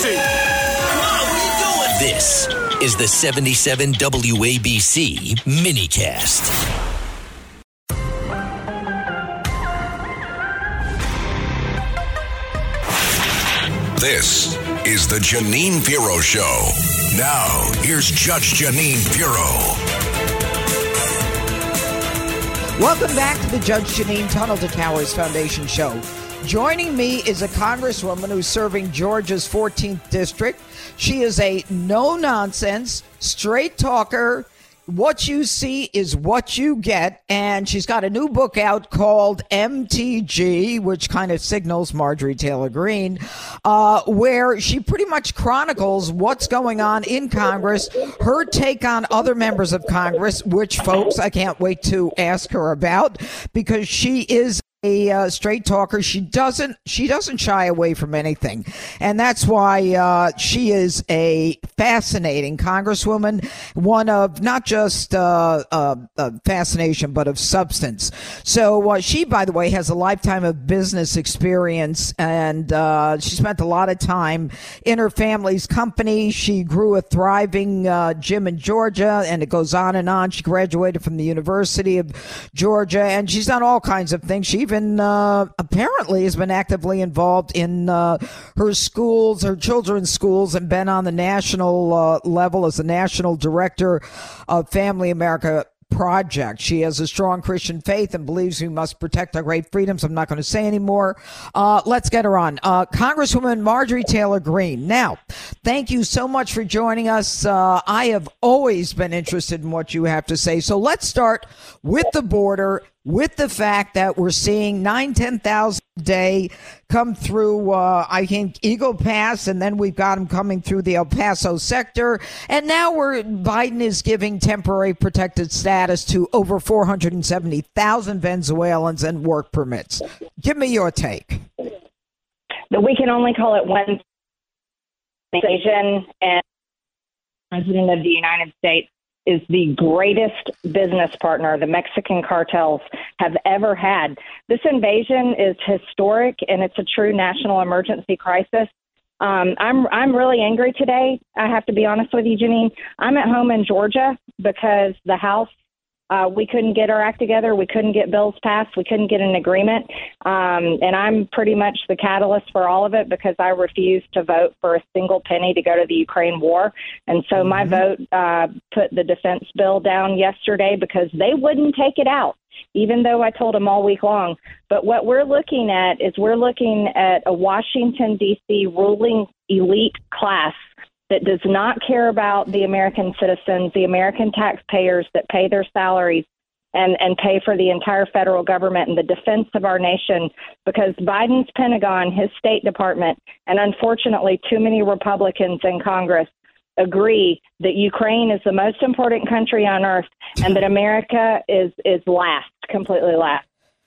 Taxi! This is the 77 WABC minicast. This is the Jeanine Pirro Show. Now, here's Judge Jeanine Pirro. Welcome back to the Judge Jeanine Tunnel to Towers Foundation Show. Joining me is a congresswoman who's serving Georgia's 14th district. She is a no nonsense, straight talker. What you see is what you get. And she's got a new book out called MTG, which kind of signals Marjorie Taylor Greene, uh, where she pretty much chronicles what's going on in Congress, her take on other members of Congress, which folks I can't wait to ask her about because she is a uh, straight talker. She doesn't she doesn't shy away from anything, and that's why uh, she is a fascinating congresswoman. One of not just uh, uh, uh fascination, but of substance. So uh, she, by the way, has a lifetime of business experience, and she spent a lot of time in her family's company. She grew a thriving gym in Georgia, and it goes on and on. She graduated from the University of Georgia, and she's done all kinds of things. She even uh, apparently has been actively involved in uh, her schools, her children's schools, and been on the national uh, level as the national director of Family America project. She has a strong Christian faith and believes we must protect our great freedoms. I'm not going to say anymore. Uh, let's get her on. Uh, Congresswoman Marjorie Taylor Greene. Now, thank you so much for joining us. Uh, I have always been interested in what you have to say. So let's start with the border with the fact that we're seeing nine, 10,000 a day come through, uh, I think, Eagle Pass, and then we've got them coming through the El Paso sector. And now we're, Biden is giving temporary protected status to over 470,000 Venezuelans and work permits. Give me your take. We can only call it one and President of the United States is the greatest business partner the Mexican cartels have ever had. This invasion is historic and it's a true national emergency crisis. Um, I'm I'm really angry today. I have to be honest with you, Jeanine. I'm at home in Georgia because the House uh, we couldn't get our act together. We couldn't get bills passed. We couldn't get an agreement. Um, and I'm pretty much the catalyst for all of it because I refused to vote for a single penny to go to the Ukraine war. And so mm-hmm. my vote uh, put the defense bill down yesterday because they wouldn't take it out even though I told them all week long. But what we're looking at is we're looking at a Washington, D.C. ruling elite class that does not care about the American citizens, the American taxpayers that pay their salaries and, and pay for the entire federal government and the defense of our nation because Biden's Pentagon, his State Department, and unfortunately too many Republicans in Congress agree that Ukraine is the most important country on earth and that America is is last, completely last.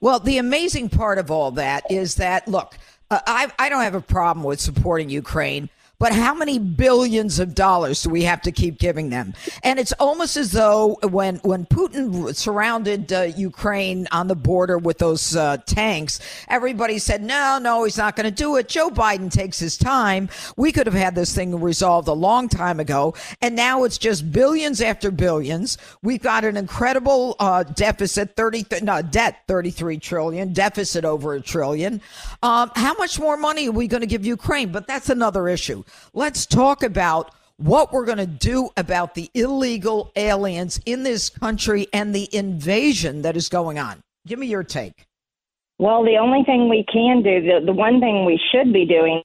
Well, the amazing part of all that is that look, uh, I I don't have a problem with supporting Ukraine. But how many billions of dollars do we have to keep giving them? And it's almost as though when when Putin surrounded uh, Ukraine on the border with those uh, tanks, everybody said, "No, no, he's not going to do it." Joe Biden takes his time. We could have had this thing resolved a long time ago, and now it's just billions after billions. We've got an incredible uh, deficit, thirty no debt, thirty three trillion, deficit over a trillion. Um, how much more money are we going to give Ukraine? But that's another issue. Let's talk about what we're going to do about the illegal aliens in this country and the invasion that is going on. Give me your take. Well, the only thing we can do, the, the one thing we should be doing,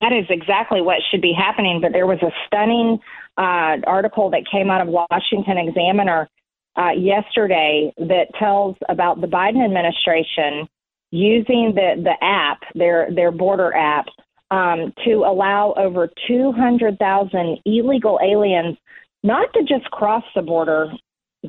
that is exactly what should be happening. But there was a stunning uh, article that came out of Washington Examiner uh, yesterday that tells about the Biden administration using the the app, their their border app, um, to allow over 200,000 illegal aliens not to just cross the border,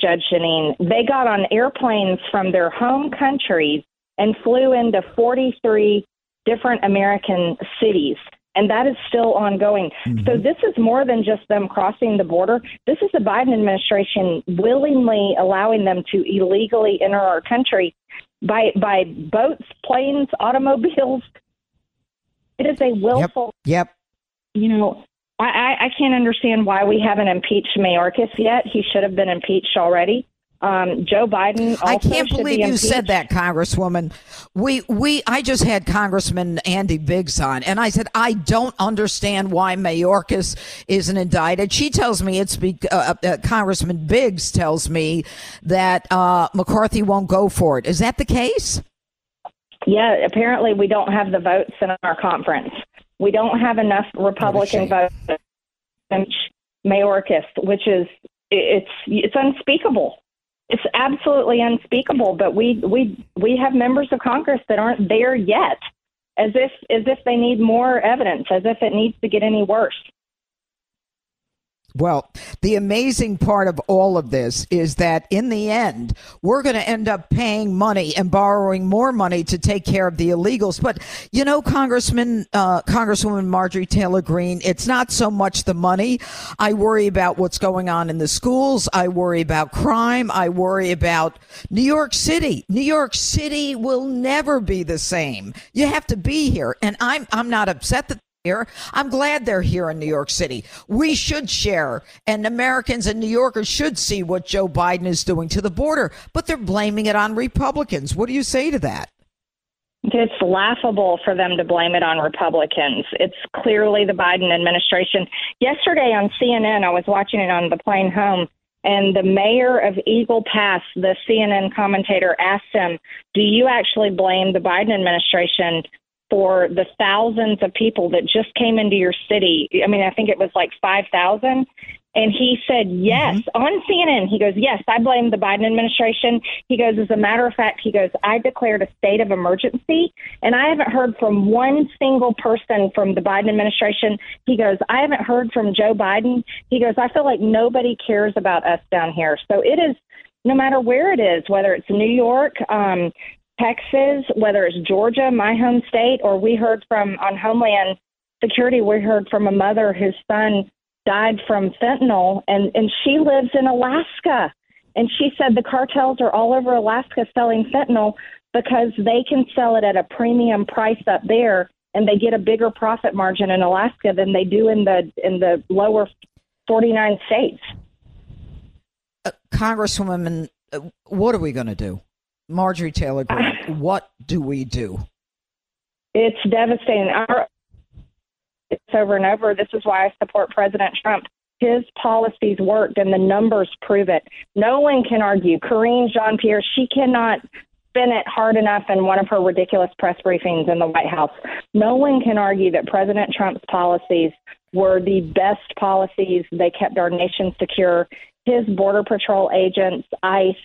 Judge Jeanine. They got on airplanes from their home countries and flew into 43 different American cities. And that is still ongoing. Mm-hmm. So, this is more than just them crossing the border. This is the Biden administration willingly allowing them to illegally enter our country by, by boats, planes, automobiles. It is a willful. Yep. yep. You know, I, I can't understand why we haven't impeached Mayorkas yet. He should have been impeached already. Um, Joe Biden. I can't believe be you said that, Congresswoman. We we I just had Congressman Andy Biggs on, and I said I don't understand why Mayorkas isn't indicted. She tells me it's be, uh, uh, Congressman Biggs tells me that uh, McCarthy won't go for it. Is that the case? Yeah, apparently we don't have the votes in our conference. We don't have enough Republican votes in Mayorkas, which is it's it's unspeakable. It's absolutely unspeakable. But we we we have members of Congress that aren't there yet, as if as if they need more evidence, as if it needs to get any worse. Well, the amazing part of all of this is that in the end, we're going to end up paying money and borrowing more money to take care of the illegals. But you know, Congressman, uh, Congresswoman Marjorie Taylor Greene, it's not so much the money. I worry about what's going on in the schools. I worry about crime. I worry about New York City. New York City will never be the same. You have to be here, and I'm I'm not upset that here. I'm glad they're here in New York City. We should share, and Americans and New Yorkers should see what Joe Biden is doing to the border, but they're blaming it on Republicans. What do you say to that? It's laughable for them to blame it on Republicans. It's clearly the Biden administration. Yesterday on CNN, I was watching it on the plane home, and the mayor of Eagle Pass, the CNN commentator, asked him, Do you actually blame the Biden administration for the thousands of people that just came into your city. I mean, I think it was like 5,000. And he said, yes, mm-hmm. on CNN. He goes, yes, I blame the Biden administration. He goes, as a matter of fact, he goes, I declared a state of emergency. And I haven't heard from one single person from the Biden administration. He goes, I haven't heard from Joe Biden. He goes, I feel like nobody cares about us down here. So it is no matter where it is, whether it's New York, um, Texas, whether it's Georgia, my home state, or we heard from on Homeland Security, we heard from a mother whose son died from fentanyl, and and she lives in Alaska, and she said the cartels are all over Alaska selling fentanyl because they can sell it at a premium price up there, and they get a bigger profit margin in Alaska than they do in the in the lower forty nine states. Uh, Congresswoman, uh, what are we going to do? Marjorie Taylor Greene, what do we do? It's devastating. Our, it's over and over. This is why I support President Trump. His policies worked, and the numbers prove it. No one can argue. Karine Jean Pierre, she cannot spin it hard enough in one of her ridiculous press briefings in the White House. No one can argue that President Trump's policies were the best policies. They kept our nation secure. His Border Patrol agents, ICE,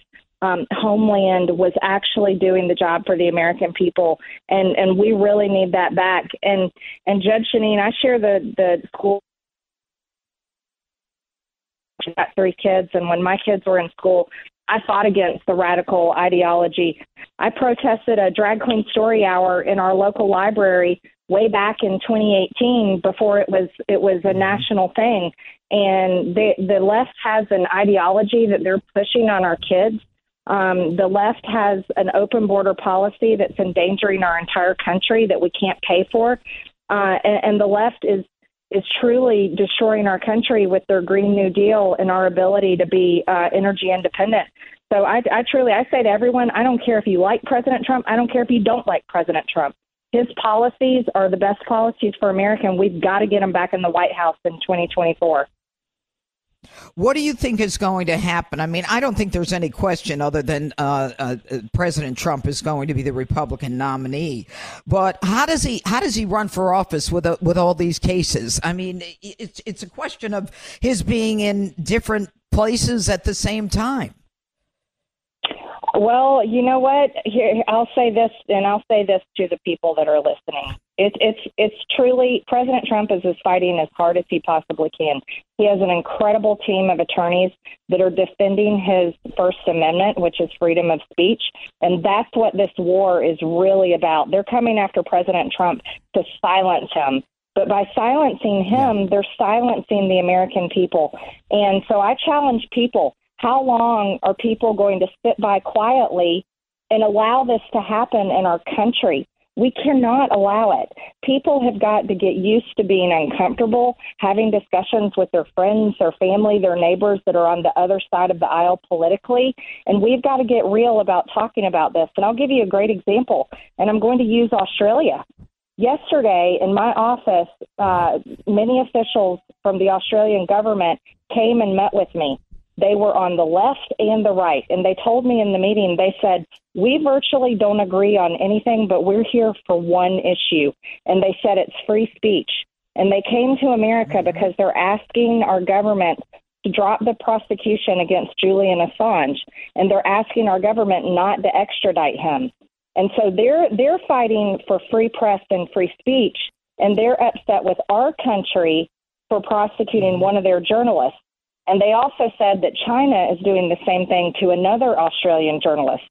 um, Homeland was actually doing the job for the American people, and and we really need that back. And and Judge Jeanine, I share the the school. I've got three kids, and when my kids were in school, I fought against the radical ideology. I protested a drag queen story hour in our local library way back in 2018 before it was it was a national thing and the the left has an ideology that they're pushing on our kids um, the left has an open border policy that's endangering our entire country that we can't pay for, uh, and, and the left is is truly destroying our country with their Green New Deal and our ability to be uh, energy independent. So I, I truly I say to everyone, I don't care if you like President Trump, I don't care if you don't like President Trump. His policies are the best policies for America, and we've got to get him back in the White House in 2024. What do you think is going to happen? I mean, I don't think there's any question other than uh, uh, President Trump is going to be the Republican nominee. But how does he how does he run for office with a, with all these cases? I mean, it's it's a question of his being in different places at the same time. Well, you know what? Here, I'll say this, and I'll say this to the people that are listening. It's it's it's truly President Trump is, is fighting as hard as he possibly can. He has an incredible team of attorneys that are defending his First Amendment, which is freedom of speech, and that's what this war is really about. They're coming after President Trump to silence him. But by silencing him, they're silencing the American people. And so I challenge people how long are people going to sit by quietly and allow this to happen in our country? We cannot allow it. People have got to get used to being uncomfortable, having discussions with their friends, their family, their neighbors that are on the other side of the aisle politically. And we've got to get real about talking about this. And I'll give you a great example, and I'm going to use Australia. Yesterday, in my office, uh, many officials from the Australian government came and met with me. They were on the left and the right. And they told me in the meeting, they said, We virtually don't agree on anything, but we're here for one issue. And they said it's free speech. And they came to America mm-hmm. because they're asking our government to drop the prosecution against Julian Assange. And they're asking our government not to extradite him. And so they're they're fighting for free press and free speech, and they're upset with our country for prosecuting mm-hmm. one of their journalists. And they also said that China is doing the same thing to another Australian journalist.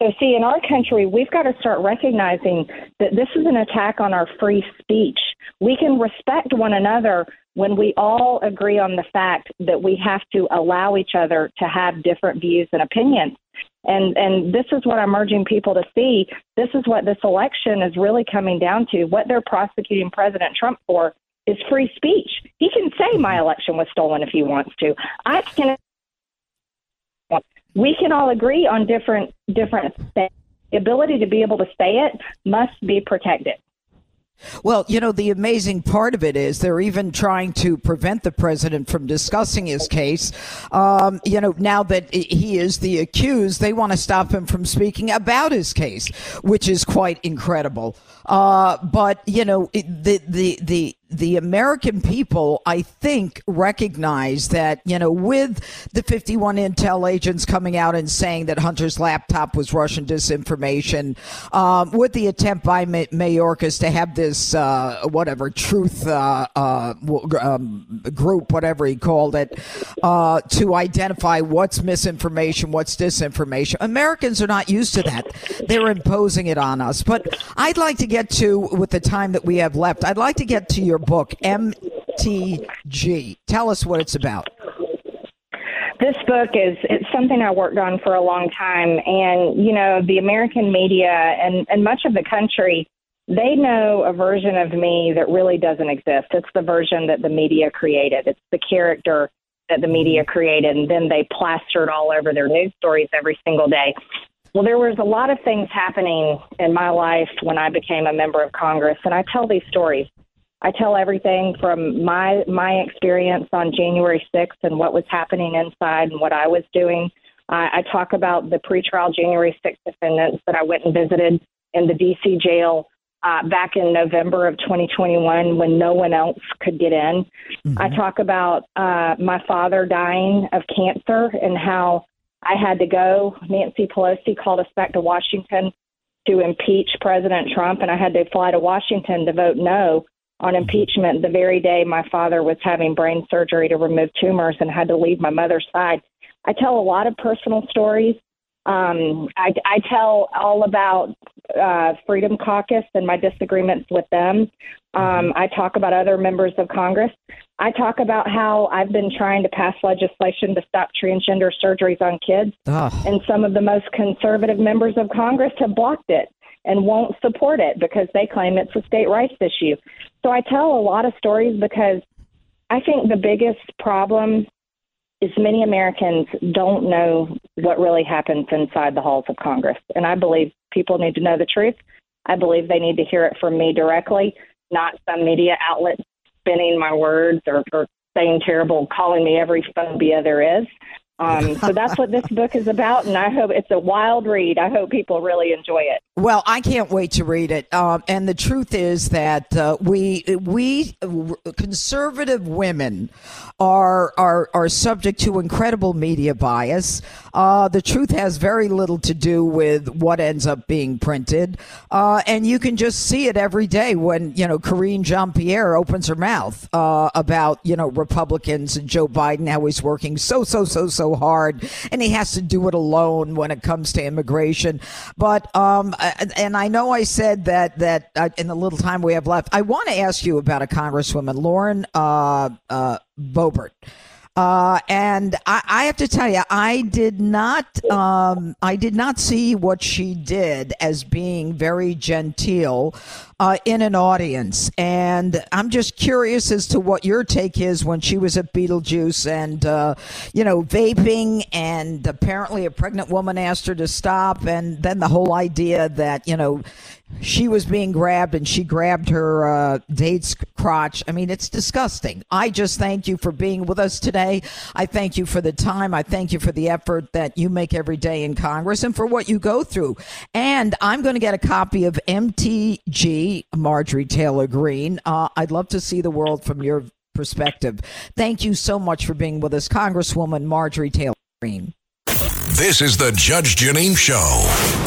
So, see, in our country, we've got to start recognizing that this is an attack on our free speech. We can respect one another when we all agree on the fact that we have to allow each other to have different views and opinions. And and this is what I'm urging people to see. This is what this election is really coming down to. What they're prosecuting President Trump for is free speech. He can say my election was stolen if he wants to. I can. We can all agree on different different things. The ability to be able to say it must be protected. Well, you know, the amazing part of it is they're even trying to prevent the president from discussing his case. Um, you know, now that he is the accused, they want to stop him from speaking about his case, which is quite incredible. Uh, but you know, the the the the American people, I think, recognize that, you know, with the 51 intel agents coming out and saying that Hunter's laptop was Russian disinformation, um, with the attempt by Mayorkas to have this, uh, whatever, truth uh, uh, um, group, whatever he called it, uh, to identify what's misinformation, what's disinformation. Americans are not used to that. They're imposing it on us. But I'd like to get to, with the time that we have left, I'd like to get to your book, MTG. Tell us what it's about. This book is it's something I worked on for a long time, and you know the American media and and much of the country they know a version of me that really doesn't exist. It's the version that the media created. It's the character that the media created, and then they plastered all over their news stories every single day. Well, there was a lot of things happening in my life when I became a member of Congress, and I tell these stories. I tell everything from my my experience on January 6th and what was happening inside and what I was doing. I, I talk about the pretrial January 6th defendants that I went and visited in the D.C. jail uh, back in November of 2021 when no one else could get in. Mm-hmm. I talk about uh, my father dying of cancer and how I had to go. Nancy Pelosi called us back to Washington to impeach President Trump, and I had to fly to Washington to vote no on impeachment the very day my father was having brain surgery to remove tumors and had to leave my mother's side. I tell a lot of personal stories. Um, I, I tell all about uh, Freedom Caucus and my disagreements with them. Um, I talk about other members of Congress. I talk about how I've been trying to pass legislation to stop transgender surgeries on kids, and some of the most conservative members of Congress have blocked it and won't support it because they claim it's a state rights issue. So I tell a lot of stories because I think the biggest problem is many Americans don't know what really happens inside the halls of Congress. And I believe people need to know the truth. I believe they need to hear it from me directly, not some media outlet spinning my words or, or saying terrible, calling me every phobia there is. Um, so that's what this book is about, and I hope it's a wild read. I hope people really enjoy it. Well, I can't wait to read it. Um, and the truth is that uh, we we conservative women are are are subject to incredible media bias. Uh, the truth has very little to do with what ends up being printed, uh, and you can just see it every day when you know Karine Jean Pierre opens her mouth uh, about you know Republicans and Joe Biden how he's working so so so so hard, and he has to do it alone when it comes to immigration. But um, and I know I said that that uh, in the little time we have left, I want to ask you about a Congresswoman, Lauren uh, uh, Boebert. Uh, and I, I, have to tell you, I did not, um, I did not see what she did as being very genteel uh, in an audience. And I'm just curious as to what your take is when she was at Beetlejuice and, uh, you know, vaping, and apparently a pregnant woman asked her to stop, and then the whole idea that you know she was being grabbed and she grabbed her uh, date's crotch. I mean, it's disgusting. I just thank you for being with us today. I thank you for the time. I thank you for the effort that you make every day in Congress and for what you go through. And I'm going to get a copy of MTG, Marjorie Taylor Greene. Uh, I'd love to see the world from your perspective. Thank you so much for being with us, Congresswoman Marjorie Taylor Greene. This is the Judge Jeanine Show.